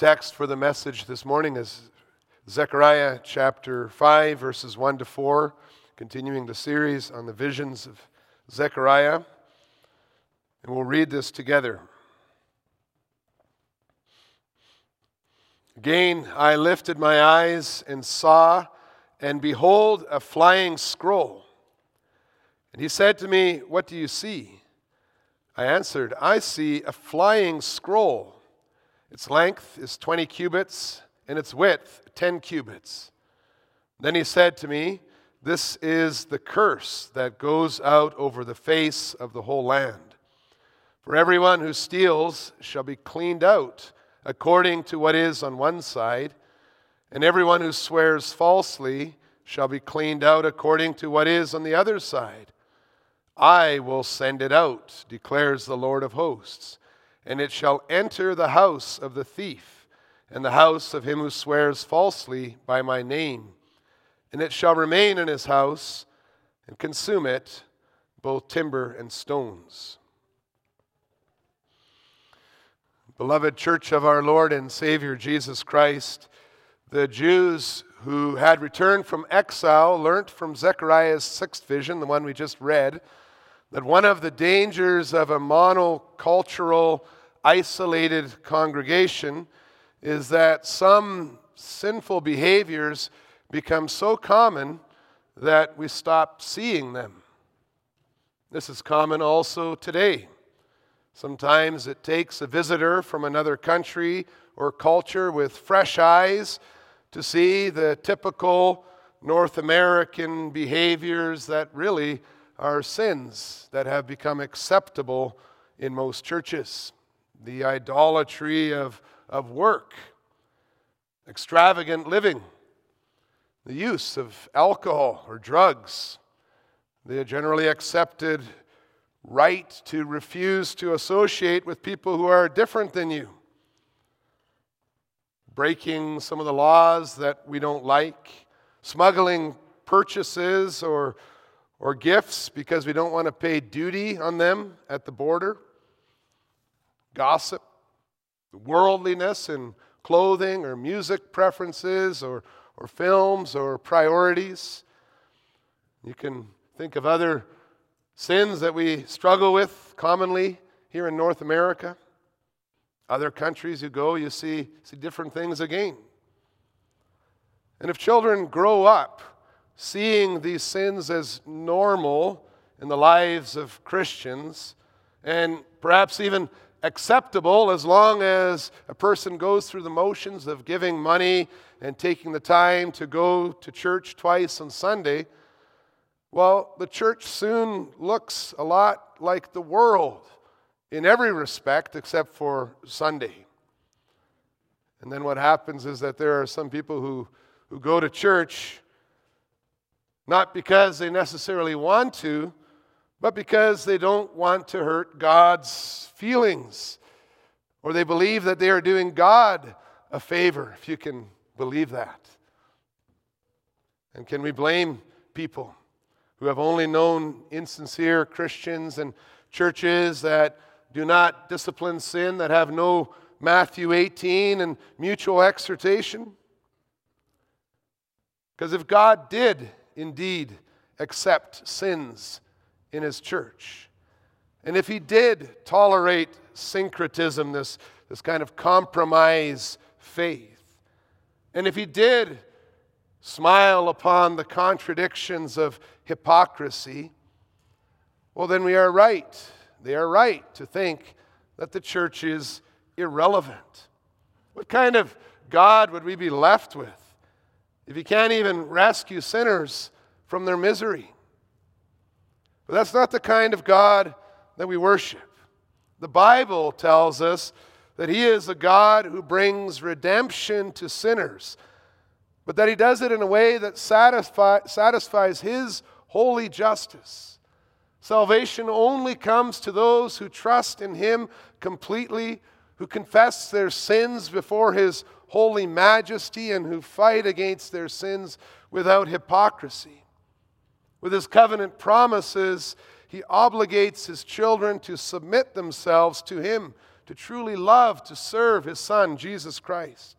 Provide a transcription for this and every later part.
text for the message this morning is Zechariah chapter 5, verses 1 to 4, continuing the series on the visions of Zechariah. And we'll read this together. Again, I lifted my eyes and saw, and behold, a flying scroll. And he said to me, What do you see? I answered, I see a flying scroll. Its length is 20 cubits, and its width 10 cubits. Then he said to me, This is the curse that goes out over the face of the whole land. For everyone who steals shall be cleaned out according to what is on one side, and everyone who swears falsely shall be cleaned out according to what is on the other side. I will send it out, declares the Lord of hosts, and it shall enter the house of the thief and the house of him who swears falsely by my name. And it shall remain in his house and consume it, both timber and stones. Beloved church of our Lord and Savior Jesus Christ, the Jews who had returned from exile learnt from Zechariah's sixth vision, the one we just read, that one of the dangers of a monocultural, isolated congregation is that some sinful behaviors become so common that we stop seeing them. This is common also today. Sometimes it takes a visitor from another country or culture with fresh eyes to see the typical North American behaviors that really are sins that have become acceptable in most churches. The idolatry of of work, extravagant living, the use of alcohol or drugs, the generally accepted right to refuse to associate with people who are different than you, breaking some of the laws that we don't like, smuggling purchases or, or gifts because we don't want to pay duty on them at the border, gossip, worldliness in clothing or music preferences or, or films or priorities. You can think of other sins that we struggle with commonly here in North America. Other countries you go, you see, see different things again. And if children grow up seeing these sins as normal in the lives of Christians, and perhaps even acceptable as long as a person goes through the motions of giving money and taking the time to go to church twice on Sunday, well, the church soon looks a lot like the world in every respect except for Sunday. And then what happens is that there are some people who, who go to church not because they necessarily want to, but because they don't want to hurt God's feelings, or they believe that they are doing God a favor, if you can believe that. And can we blame people who have only known insincere Christians and churches that do not discipline sin, that have no Matthew 18 and mutual exhortation? Because if God did indeed accept sins, in his church. And if he did tolerate syncretism, this, this kind of compromise faith, and if he did smile upon the contradictions of hypocrisy, well, then we are right. They are right to think that the church is irrelevant. What kind of God would we be left with if he can't even rescue sinners from their misery? But that's not the kind of God that we worship. The Bible tells us that He is a God who brings redemption to sinners, but that He does it in a way that satisfy, satisfies His holy justice. Salvation only comes to those who trust in Him completely, who confess their sins before His holy majesty, and who fight against their sins without hypocrisy. With his covenant promises, he obligates his children to submit themselves to him, to truly love, to serve his Son, Jesus Christ.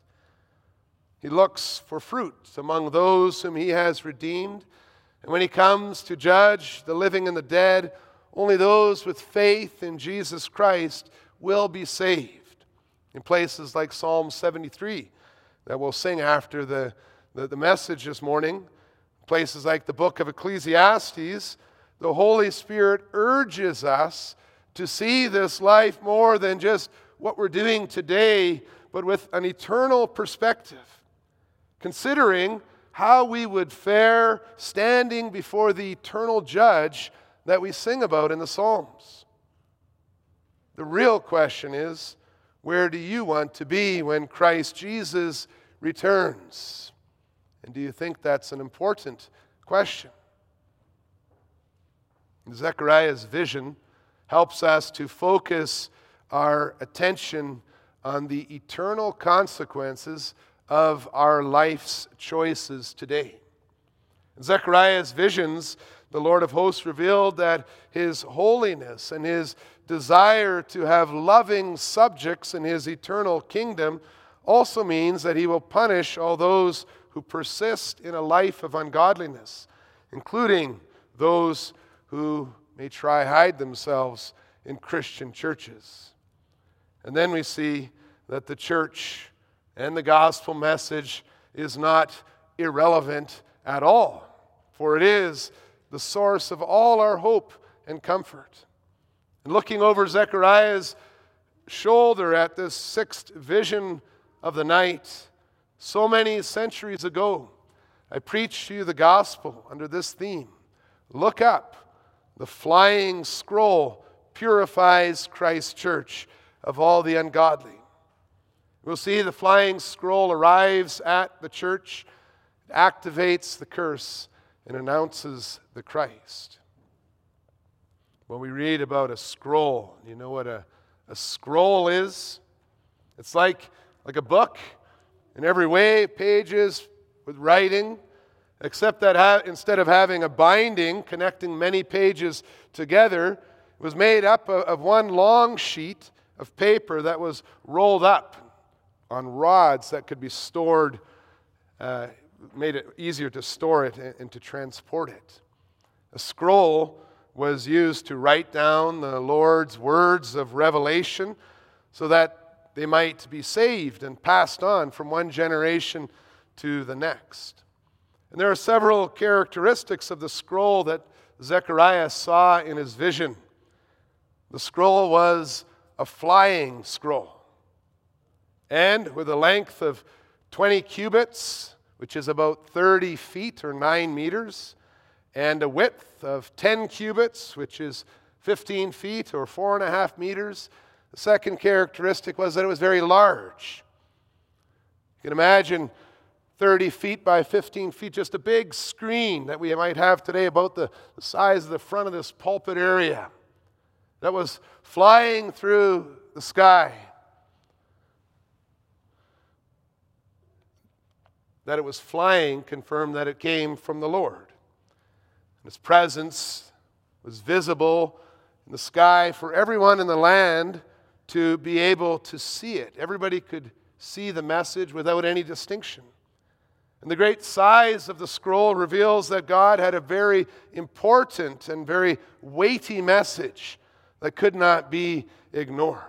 He looks for fruit among those whom he has redeemed. And when he comes to judge the living and the dead, only those with faith in Jesus Christ will be saved. In places like Psalm 73, that we'll sing after the, the, the message this morning, places like the book of Ecclesiastes, the Holy Spirit urges us to see this life more than just what we're doing today, but with an eternal perspective considering how we would fare standing before the eternal judge that we sing about in the Psalms. The real question is where do you want to be when Christ Jesus returns? And do you think that's an important question? Zechariah's vision helps us to focus our attention on the eternal consequences of our life's choices today. In Zechariah's visions, the Lord of hosts revealed that his holiness and his desire to have loving subjects in his eternal kingdom also means that he will punish all those who persist in a life of ungodliness, including those who may try hide themselves in Christian churches. And then we see that the church and the gospel message is not irrelevant at all, for it is the source of all our hope and comfort. And looking over Zechariah's shoulder at this sixth vision of the night, so many centuries ago, I preached to you the gospel under this theme Look up, the flying scroll purifies Christ's church of all the ungodly. We'll see the flying scroll arrives at the church, activates the curse, and announces the Christ. When we read about a scroll, you know what a, a scroll is? It's like, like a book in every way, pages with writing, except that ha- instead of having a binding connecting many pages together, it was made up of, of one long sheet of paper that was rolled up on rods that could be stored, uh, made it easier to store it and, and to transport it. A scroll was used to write down the Lord's words of revelation so that they might be saved and passed on from one generation to the next. And there are several characteristics of the scroll that Zechariah saw in his vision. The scroll was a flying scroll and with a length of 20 cubits, which is about 30 feet or 9 meters, and a width of 10 cubits, which is 15 feet or 4.5 meters. The second characteristic was that it was very large. You can imagine 30 feet by 15 feet, just a big screen that we might have today about the, size of the front of this pulpit area that was flying through the sky. that it was flying confirmed that it came from the Lord. And his presence was visible in the sky for everyone in the land to be able to see it. Everybody could see the message without any distinction. And the great size of the scroll reveals that God had a very important and very weighty message that could not be ignored.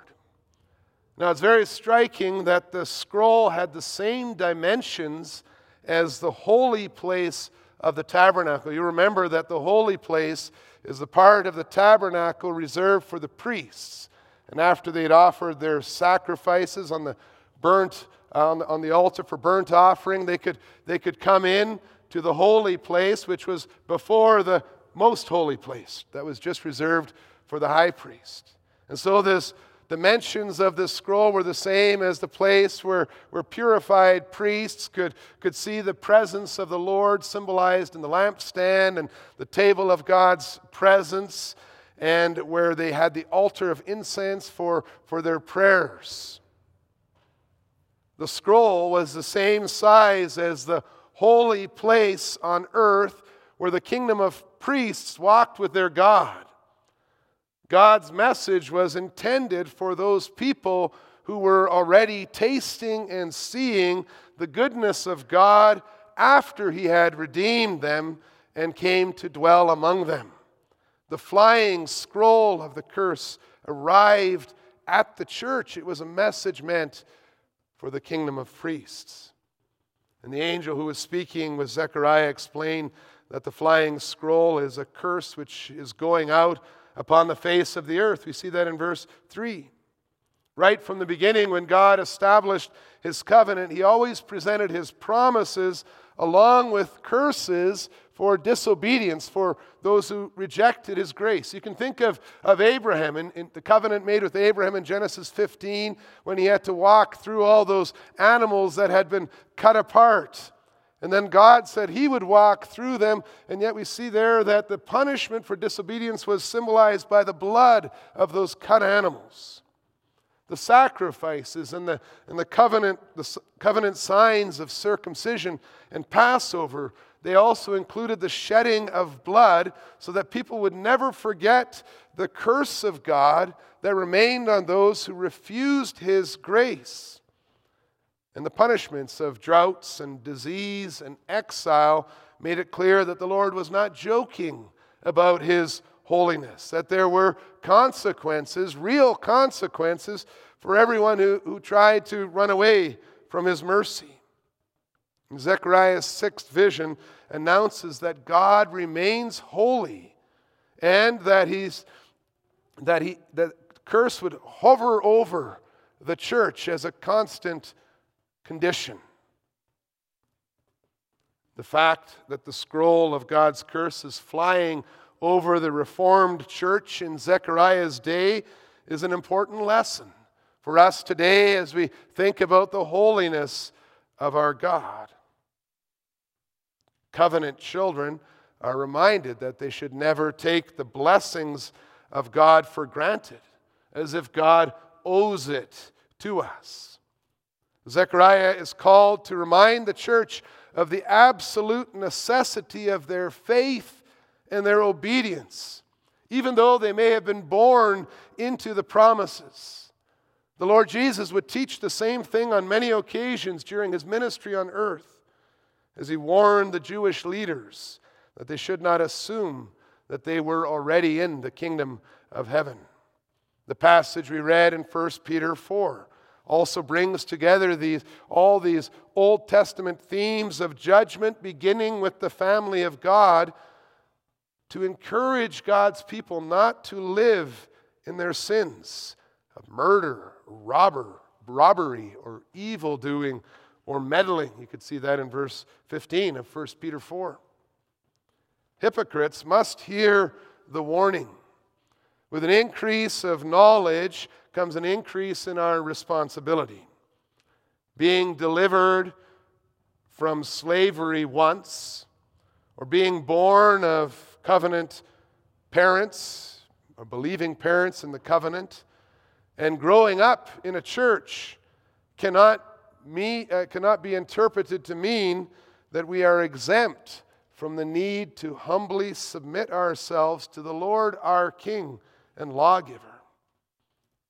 Now, it's very striking that the scroll had the same dimensions as the holy place of the tabernacle. You remember that the holy place is the part of the tabernacle reserved for the priests. And after they had offered their sacrifices on the burnt on on the altar for burnt offering, they could, they could come in to the holy place, which was before the most holy place that was just reserved for the high priest. And so this dimensions of this scroll were the same as the place where, where purified priests could, could see the presence of the Lord symbolized in the lampstand and the table of God's presence, and where they had the altar of incense for, for their prayers. The scroll was the same size as the holy place on earth where the kingdom of priests walked with their God. God's message was intended for those people who were already tasting and seeing the goodness of God after He had redeemed them and came to dwell among them. The flying scroll of the curse arrived at the church. It was a message meant for the kingdom of priests. And the angel who was speaking with Zechariah explained that the flying scroll is a curse which is going out upon the face of the earth. We see that in verse 3. Right from the beginning, when God established his covenant, he always presented his promises along with curses for disobedience, for those who rejected his grace. You can think of, of Abraham and, and, the covenant made with Abraham in Genesis 15 when he had to walk through all those animals that had been cut apart. And then God said he would walk through them, and yet we see there that the punishment for disobedience was symbolized by the blood of those cut animals. The sacrifices and the, and the covenant, the covenant signs of circumcision and Passover they also included the shedding of blood so that people would never forget the curse of God that remained on those who refused his grace. And the punishments of droughts and disease and exile made it clear that the Lord was not joking about his holiness, that there were consequences, real consequences, for everyone who, who tried to run away from his mercy. Zechariah's sixth vision announces that God remains holy and that he's that he that curse would hover over the church as a constant condition. The fact that the scroll of God's curse is flying over the Reformed church in Zechariah's day is an important lesson for us today as we think about the holiness of our God covenant children are reminded that they should never take the blessings of God for granted, as if God owes it to us. Zechariah is called to remind the church of the absolute necessity of their faith and their obedience, even though they may have been born into the promises. The Lord Jesus would teach the same thing on many occasions during his ministry on earth as he warned the Jewish leaders that they should not assume that they were already in the kingdom of heaven. The passage we read in 1 Peter 4 also brings together these, all these Old Testament themes of judgment, beginning with the family of God, to encourage God's people not to live in their sins of murder, robber, robbery, or evil doing or meddling. You could see that in verse 15 of 1 Peter 4. Hypocrites must hear the warning. With an increase of knowledge comes an increase in our responsibility. Being delivered from slavery once, or being born of covenant parents, or believing parents in the covenant, and growing up in a church cannot me, uh, cannot be interpreted to mean that we are exempt from the need to humbly submit ourselves to the Lord our King and lawgiver.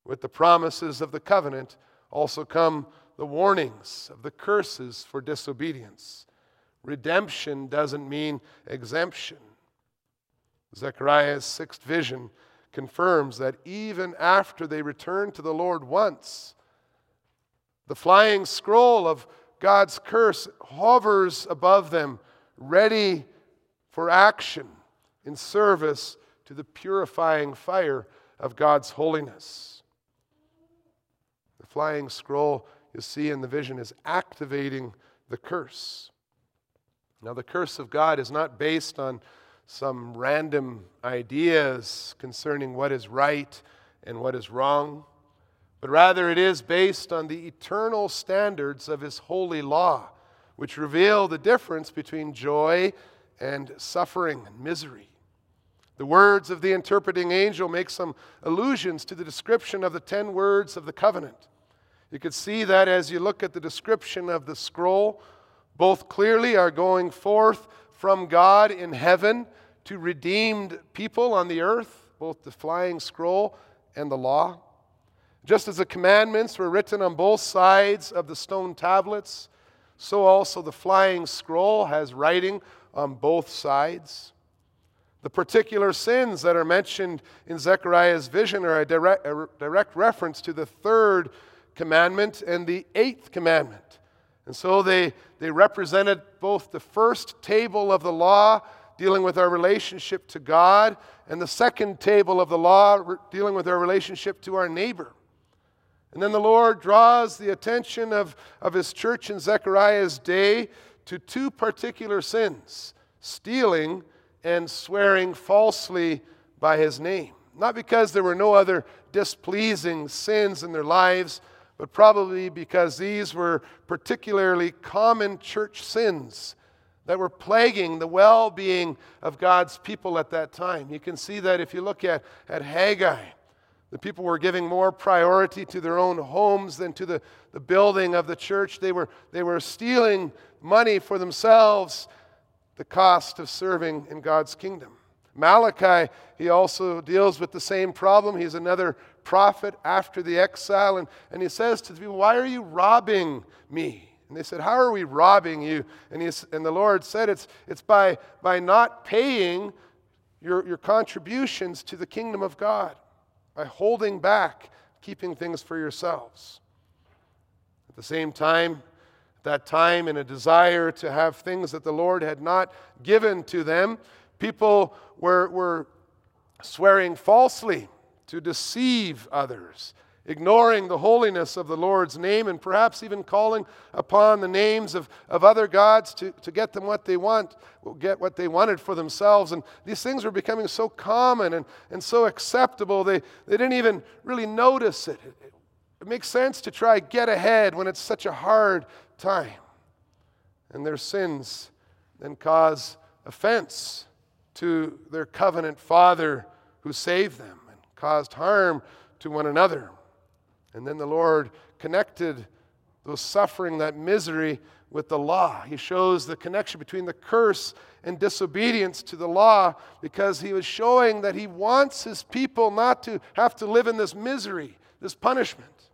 With the promises of the covenant also come the warnings of the curses for disobedience. Redemption doesn't mean exemption. Zechariah's sixth vision confirms that even after they return to the Lord once, the flying scroll of God's curse hovers above them, ready for action in service to the purifying fire of God's holiness. The flying scroll you see in the vision is activating the curse. Now, the curse of God is not based on some random ideas concerning what is right and what is wrong but rather it is based on the eternal standards of His holy law, which reveal the difference between joy and suffering and misery. The words of the interpreting angel make some allusions to the description of the ten words of the covenant. You could see that as you look at the description of the scroll, both clearly are going forth from God in heaven to redeemed people on the earth both the flying scroll and the law. Just as the commandments were written on both sides of the stone tablets, so also the flying scroll has writing on both sides. The particular sins that are mentioned in Zechariah's vision are a direct, a direct reference to the third commandment and the eighth commandment. And so they, they represented both the first table of the law dealing with our relationship to God and the second table of the law dealing with our relationship to our neighbor. And then the Lord draws the attention of, of his church in Zechariah's day to two particular sins stealing and swearing falsely by his name. Not because there were no other displeasing sins in their lives, but probably because these were particularly common church sins that were plaguing the well being of God's people at that time. You can see that if you look at, at Haggai. The people were giving more priority to their own homes than to the, the building of the church. They were, they were stealing money for themselves, the cost of serving in God's kingdom. Malachi, he also deals with the same problem. He's another prophet after the exile, and, and he says to the people, Why are you robbing me? And they said, How are we robbing you? And, he, and the Lord said, It's, it's by, by not paying your, your contributions to the kingdom of God by holding back, keeping things for yourselves. At the same time, that time, in a desire to have things that the Lord had not given to them, people were, were swearing falsely to deceive others ignoring the holiness of the Lord's name and perhaps even calling upon the names of, of other gods to, to get them what they want, get what they wanted for themselves. And these things were becoming so common and, and so acceptable, they, they didn't even really notice it. it. It makes sense to try get ahead when it's such a hard time. And their sins then cause offense to their covenant father who saved them and caused harm to one another. And then the Lord connected those suffering, that misery, with the law. He shows the connection between the curse and disobedience to the law because he was showing that he wants his people not to have to live in this misery, this punishment.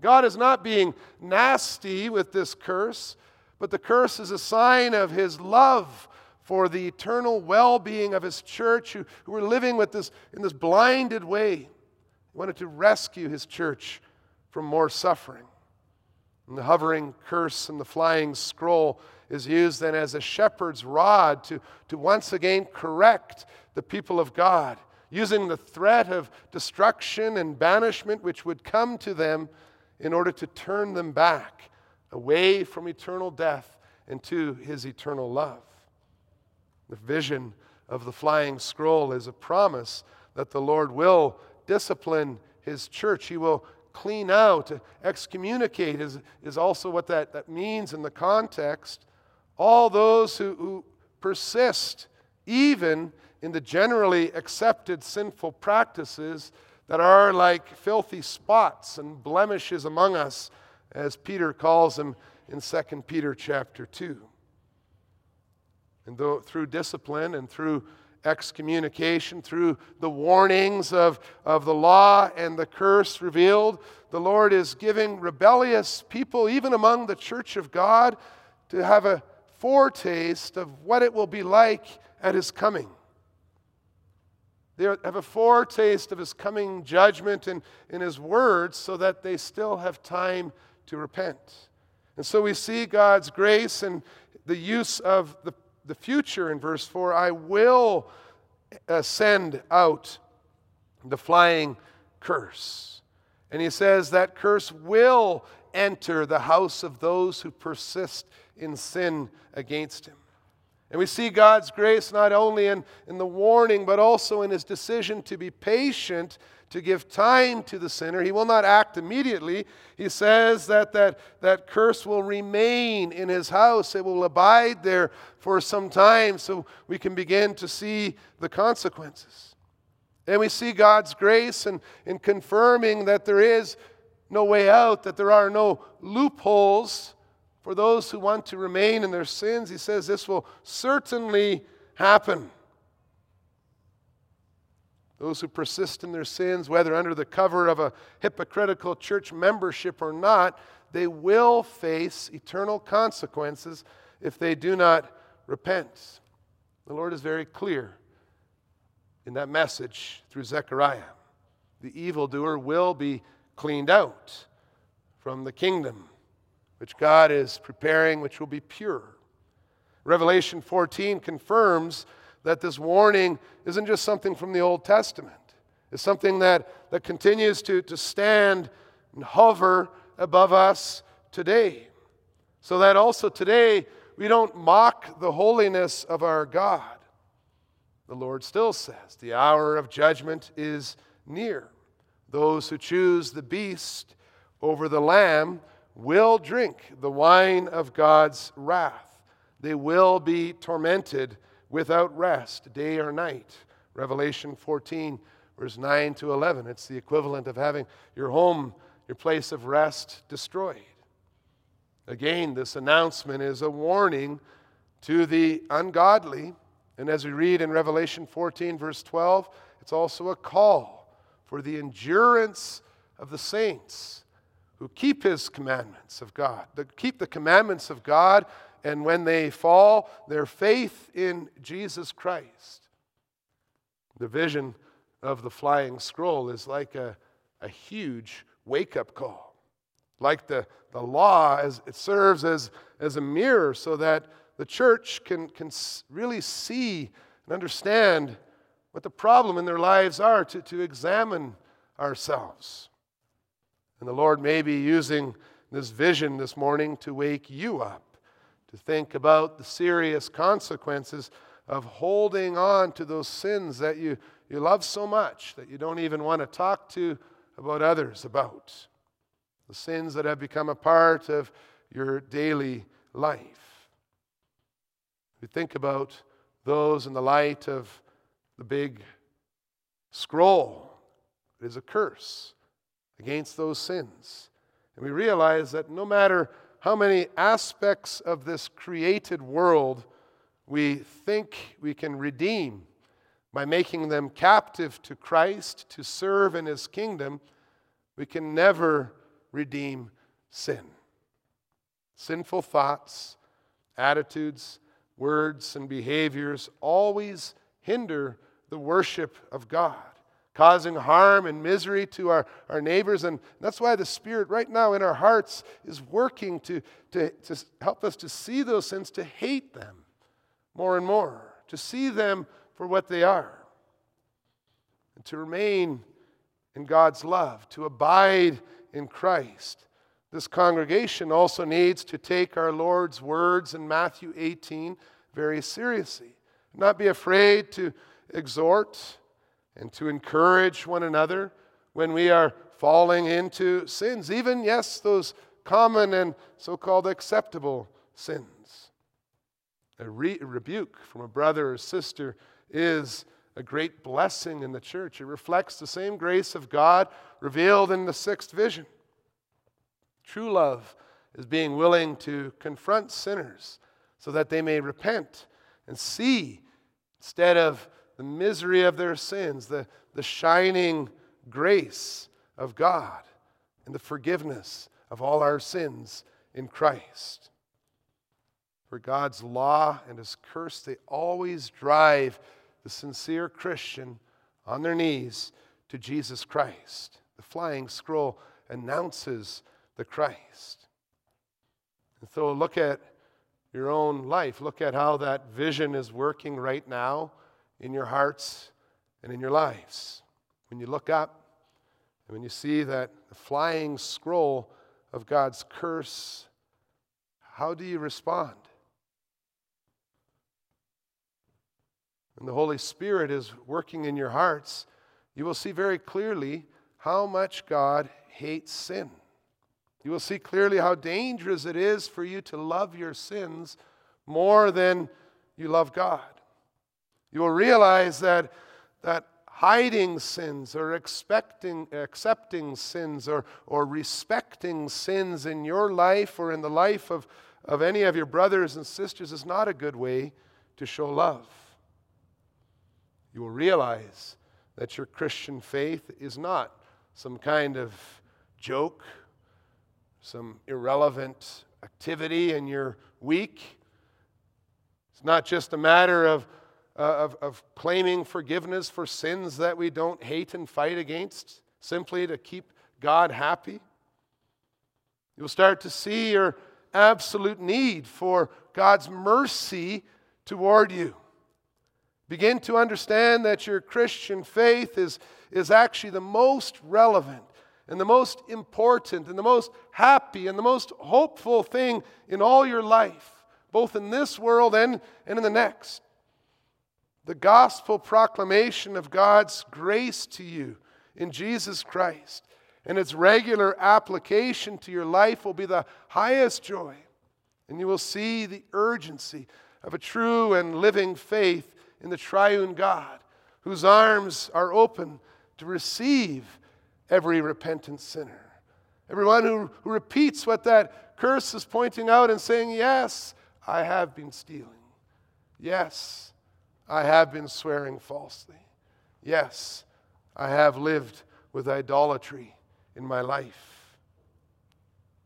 God is not being nasty with this curse, but the curse is a sign of his love for the eternal well being of his church who, who were living with this, in this blinded way. He wanted to rescue his church from more suffering. And the hovering curse and the flying scroll is used then as a shepherd's rod to, to once again correct the people of God, using the threat of destruction and banishment which would come to them in order to turn them back away from eternal death and to his eternal love. The vision of the flying scroll is a promise that the Lord will discipline his church. He will clean out, excommunicate is, is also what that, that means in the context. All those who, who persist, even in the generally accepted sinful practices that are like filthy spots and blemishes among us, as Peter calls them in 2 Peter chapter 2. And though, through discipline and through excommunication, through the warnings of, of the law and the curse revealed, the Lord is giving rebellious people, even among the church of God, to have a foretaste of what it will be like at His coming. They have a foretaste of His coming judgment in, in His words so that they still have time to repent. And so we see God's grace and the use of the the future in verse 4 I will uh, send out the flying curse. And he says that curse will enter the house of those who persist in sin against him. And we see God's grace not only in, in the warning, but also in his decision to be patient to give time to the sinner. He will not act immediately. He says that, that that curse will remain in his house, it will abide there for some time so we can begin to see the consequences. And we see God's grace in, in confirming that there is no way out, that there are no loopholes for those who want to remain in their sins. He says this will certainly happen. Those who persist in their sins, whether under the cover of a hypocritical church membership or not, they will face eternal consequences if they do not repent. The Lord is very clear in that message through Zechariah. The evildoer will be cleaned out from the kingdom which God is preparing, which will be pure. Revelation 14 confirms that this warning isn't just something from the Old Testament. It's something that, that continues to, to stand and hover above us today. So that also today we don't mock the holiness of our God. The Lord still says, The hour of judgment is near. Those who choose the beast over the lamb will drink the wine of God's wrath. They will be tormented without rest, day or night. Revelation 14, verse 9 to 11. It's the equivalent of having your home, your place of rest, destroyed. Again, this announcement is a warning to the ungodly. And as we read in Revelation 14, verse 12, it's also a call for the endurance of the saints who keep his commandments of God, that keep the commandments of God and when they fall, their faith in Jesus Christ. The vision of the flying scroll is like a, a huge wake up call. Like the, the law, as it serves as, as a mirror so that the church can, can really see and understand what the problem in their lives are, to, to examine ourselves. And the Lord may be using this vision this morning to wake you up to think about the serious consequences of holding on to those sins that you, you love so much that you don't even want to talk to about others about. The sins that have become a part of your daily life. We think about those in the light of the big scroll. It is a curse against those sins. And we realize that no matter how many aspects of this created world we think we can redeem by making them captive to Christ to serve in his kingdom, we can never redeem sin. Sinful thoughts, attitudes, words, and behaviors always hinder the worship of God causing harm and misery to our, our neighbors. And that's why the Spirit, right now in our hearts, is working to, to, to help us to see those sins, to hate them more and more, to see them for what they are, and to remain in God's love, to abide in Christ. This congregation also needs to take our Lord's words in Matthew 18 very seriously. Not be afraid to exhort and to encourage one another when we are falling into sins, even, yes, those common and so called acceptable sins. A, re- a, rebuke from a brother or sister is a great blessing in the church. It reflects the same grace of God revealed in the sixth vision. True love is being willing to confront sinners so that they may repent and see instead of the misery of their sins, the, the shining grace of God, and the forgiveness of all our sins in Christ. For God's law and his curse, they always drive the sincere Christian on their knees to Jesus Christ. The flying scroll announces the Christ. And so look at your own life. Look at how that vision is working right now in your hearts and in your lives. When you look up and when you see that flying scroll of God's curse, how do you respond? When the Holy Spirit is working in your hearts, you will see very clearly how much God hates sin. You will see clearly how dangerous it is for you to love your sins more than you love God. You will realize that, that hiding sins or expecting, accepting sins or, or respecting sins in your life or in the life of, of any of your brothers and sisters is not a good way to show love. You will realize that your Christian faith is not some kind of joke, some irrelevant activity in your week. It's not just a matter of, Uh, of, of claiming forgiveness for sins that we don't hate and fight against, simply to keep God happy. You'll start to see your absolute need for God's mercy toward you. Begin to understand that your Christian faith is, is actually the most relevant and the most important and the most happy and the most hopeful thing in all your life, both in this world and, and in the next. The gospel proclamation of God's grace to you in Jesus Christ and its regular application to your life will be the highest joy. And you will see the urgency of a true and living faith in the triune God, whose arms are open to receive every repentant sinner. Everyone who, who repeats what that curse is pointing out and saying, Yes, I have been stealing. Yes, I have been swearing falsely. Yes, I have lived with idolatry in my life.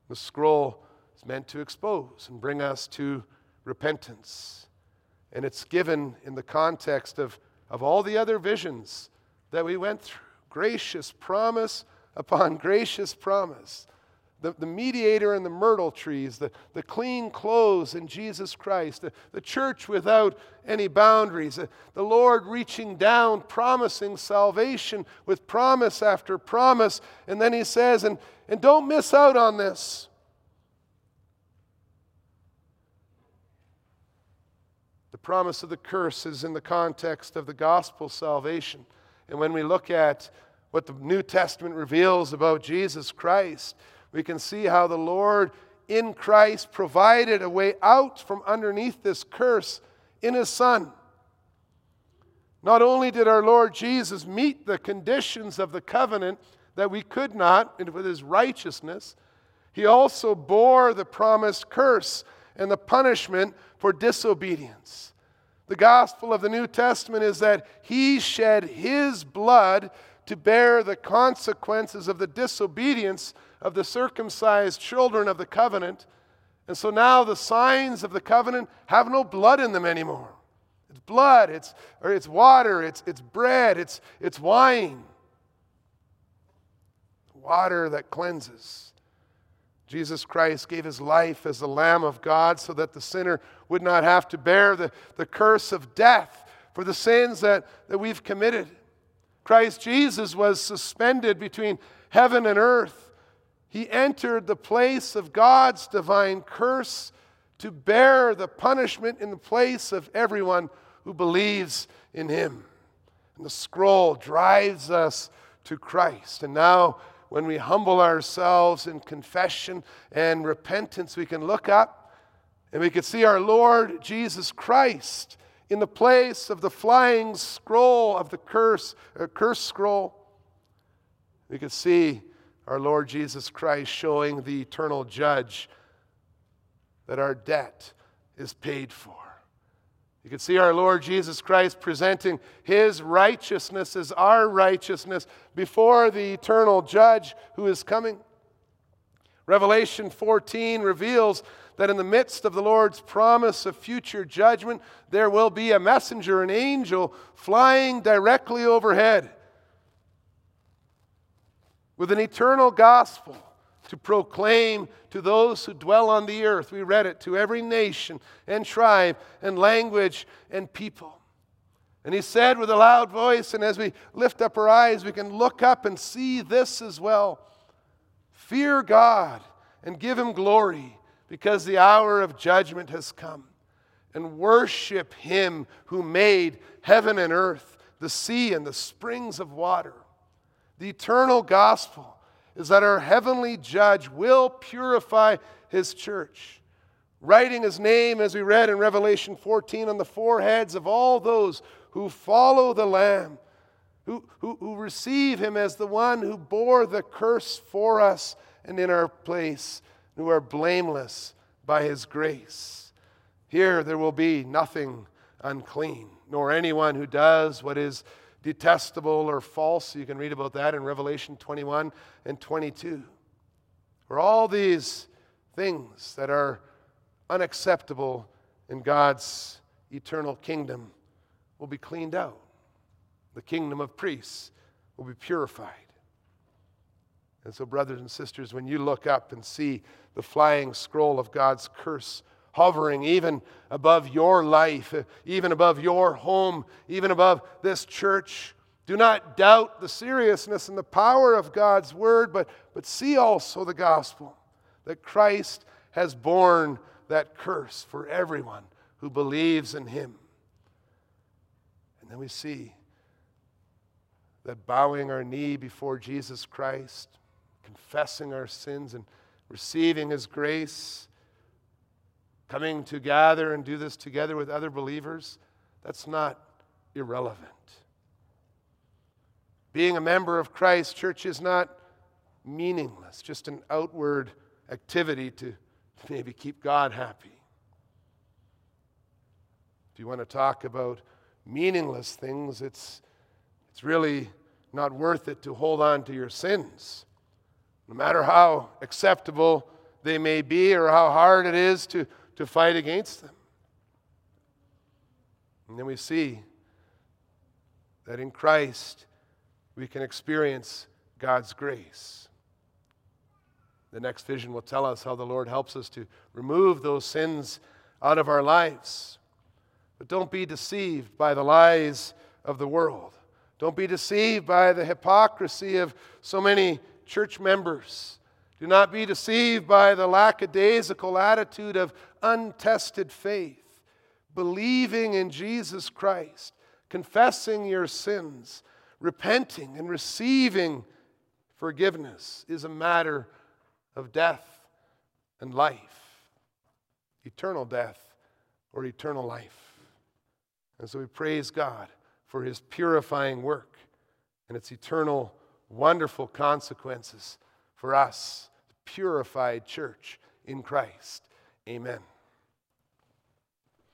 The scroll is meant to expose and bring us to repentance. And it's given in the context of, of all the other visions that we went through gracious promise upon gracious promise. The, the mediator and the myrtle trees, the, the clean clothes in Jesus Christ, the, the church without any boundaries, the, the Lord reaching down, promising salvation with promise after promise. And then he says, and, and don't miss out on this. The promise of the curse is in the context of the gospel salvation. And when we look at what the New Testament reveals about Jesus Christ, we can see how the Lord in Christ provided a way out from underneath this curse in His Son. Not only did our Lord Jesus meet the conditions of the covenant that we could not with His righteousness, He also bore the promised curse and the punishment for disobedience. The gospel of the New Testament is that he shed his blood to bear the consequences of the disobedience of the circumcised children of the covenant. And so now the signs of the covenant have no blood in them anymore. It's blood, it's, or it's water, it's, it's bread, it's, it's wine. Water that cleanses. Jesus Christ gave his life as the Lamb of God so that the sinner would not have to bear the, the curse of death for the sins that, that we've committed. Christ Jesus was suspended between heaven and earth. He entered the place of God's divine curse to bear the punishment in the place of everyone who believes in him. And the scroll drives us to Christ. And now, when we humble ourselves in confession and repentance, we can look up and we can see our Lord Jesus Christ in the place of the flying scroll of the curse, uh, curse scroll. We can see our Lord Jesus Christ showing the eternal judge that our debt is paid for. You can see our Lord Jesus Christ presenting his righteousness as our righteousness before the eternal judge who is coming. Revelation 14 reveals that in the midst of the Lord's promise of future judgment, there will be a messenger, an angel, flying directly overhead with an eternal gospel to proclaim to those who dwell on the earth. We read it to every nation and tribe and language and people. And he said with a loud voice, and as we lift up our eyes, we can look up and see this as well Fear God and give him glory, because the hour of judgment has come. And worship him who made heaven and earth, the sea and the springs of water. The eternal gospel is that our heavenly judge will purify his church, writing his name, as we read in Revelation 14, on the foreheads of all those who follow the Lamb, who, who, who receive him as the one who bore the curse for us and in our place, who are blameless by his grace. Here there will be nothing unclean, nor anyone who does what is detestable or false. You can read about that in Revelation 21 and 22. Where all these things that are unacceptable in God's eternal kingdom will be cleaned out. The kingdom of priests will be purified. And so, brothers and sisters, when you look up and see the flying scroll of God's curse hovering even above your life, even above your home, even above this church, do not doubt the seriousness and the power of God's word, but, but see also the gospel that Christ has borne that curse for everyone who believes in him. And then we see that bowing our knee before Jesus Christ, confessing our sins, and receiving his grace, coming to gather and do this together with other believers, that's not irrelevant. Being a member of Christ's church is not meaningless, just an outward activity to maybe keep God happy. If you want to talk about meaningless things, it's, it's really not worth it to hold on to your sins. No matter how acceptable they may be or how hard it is to, to fight against them. And then we see that in Christ we can experience God's grace. The next vision will tell us how the Lord helps us to remove those sins out of our lives. But don't be deceived by the lies of the world. Don't be deceived by the hypocrisy of so many church members. Do not be deceived by the lackadaisical attitude of untested faith. Believing in Jesus Christ, confessing your sins, repenting, and receiving forgiveness is a matter of death and life, eternal death or eternal life. And so we praise God for his purifying work and its eternal, wonderful consequences for us, the purified church in Christ. Amen.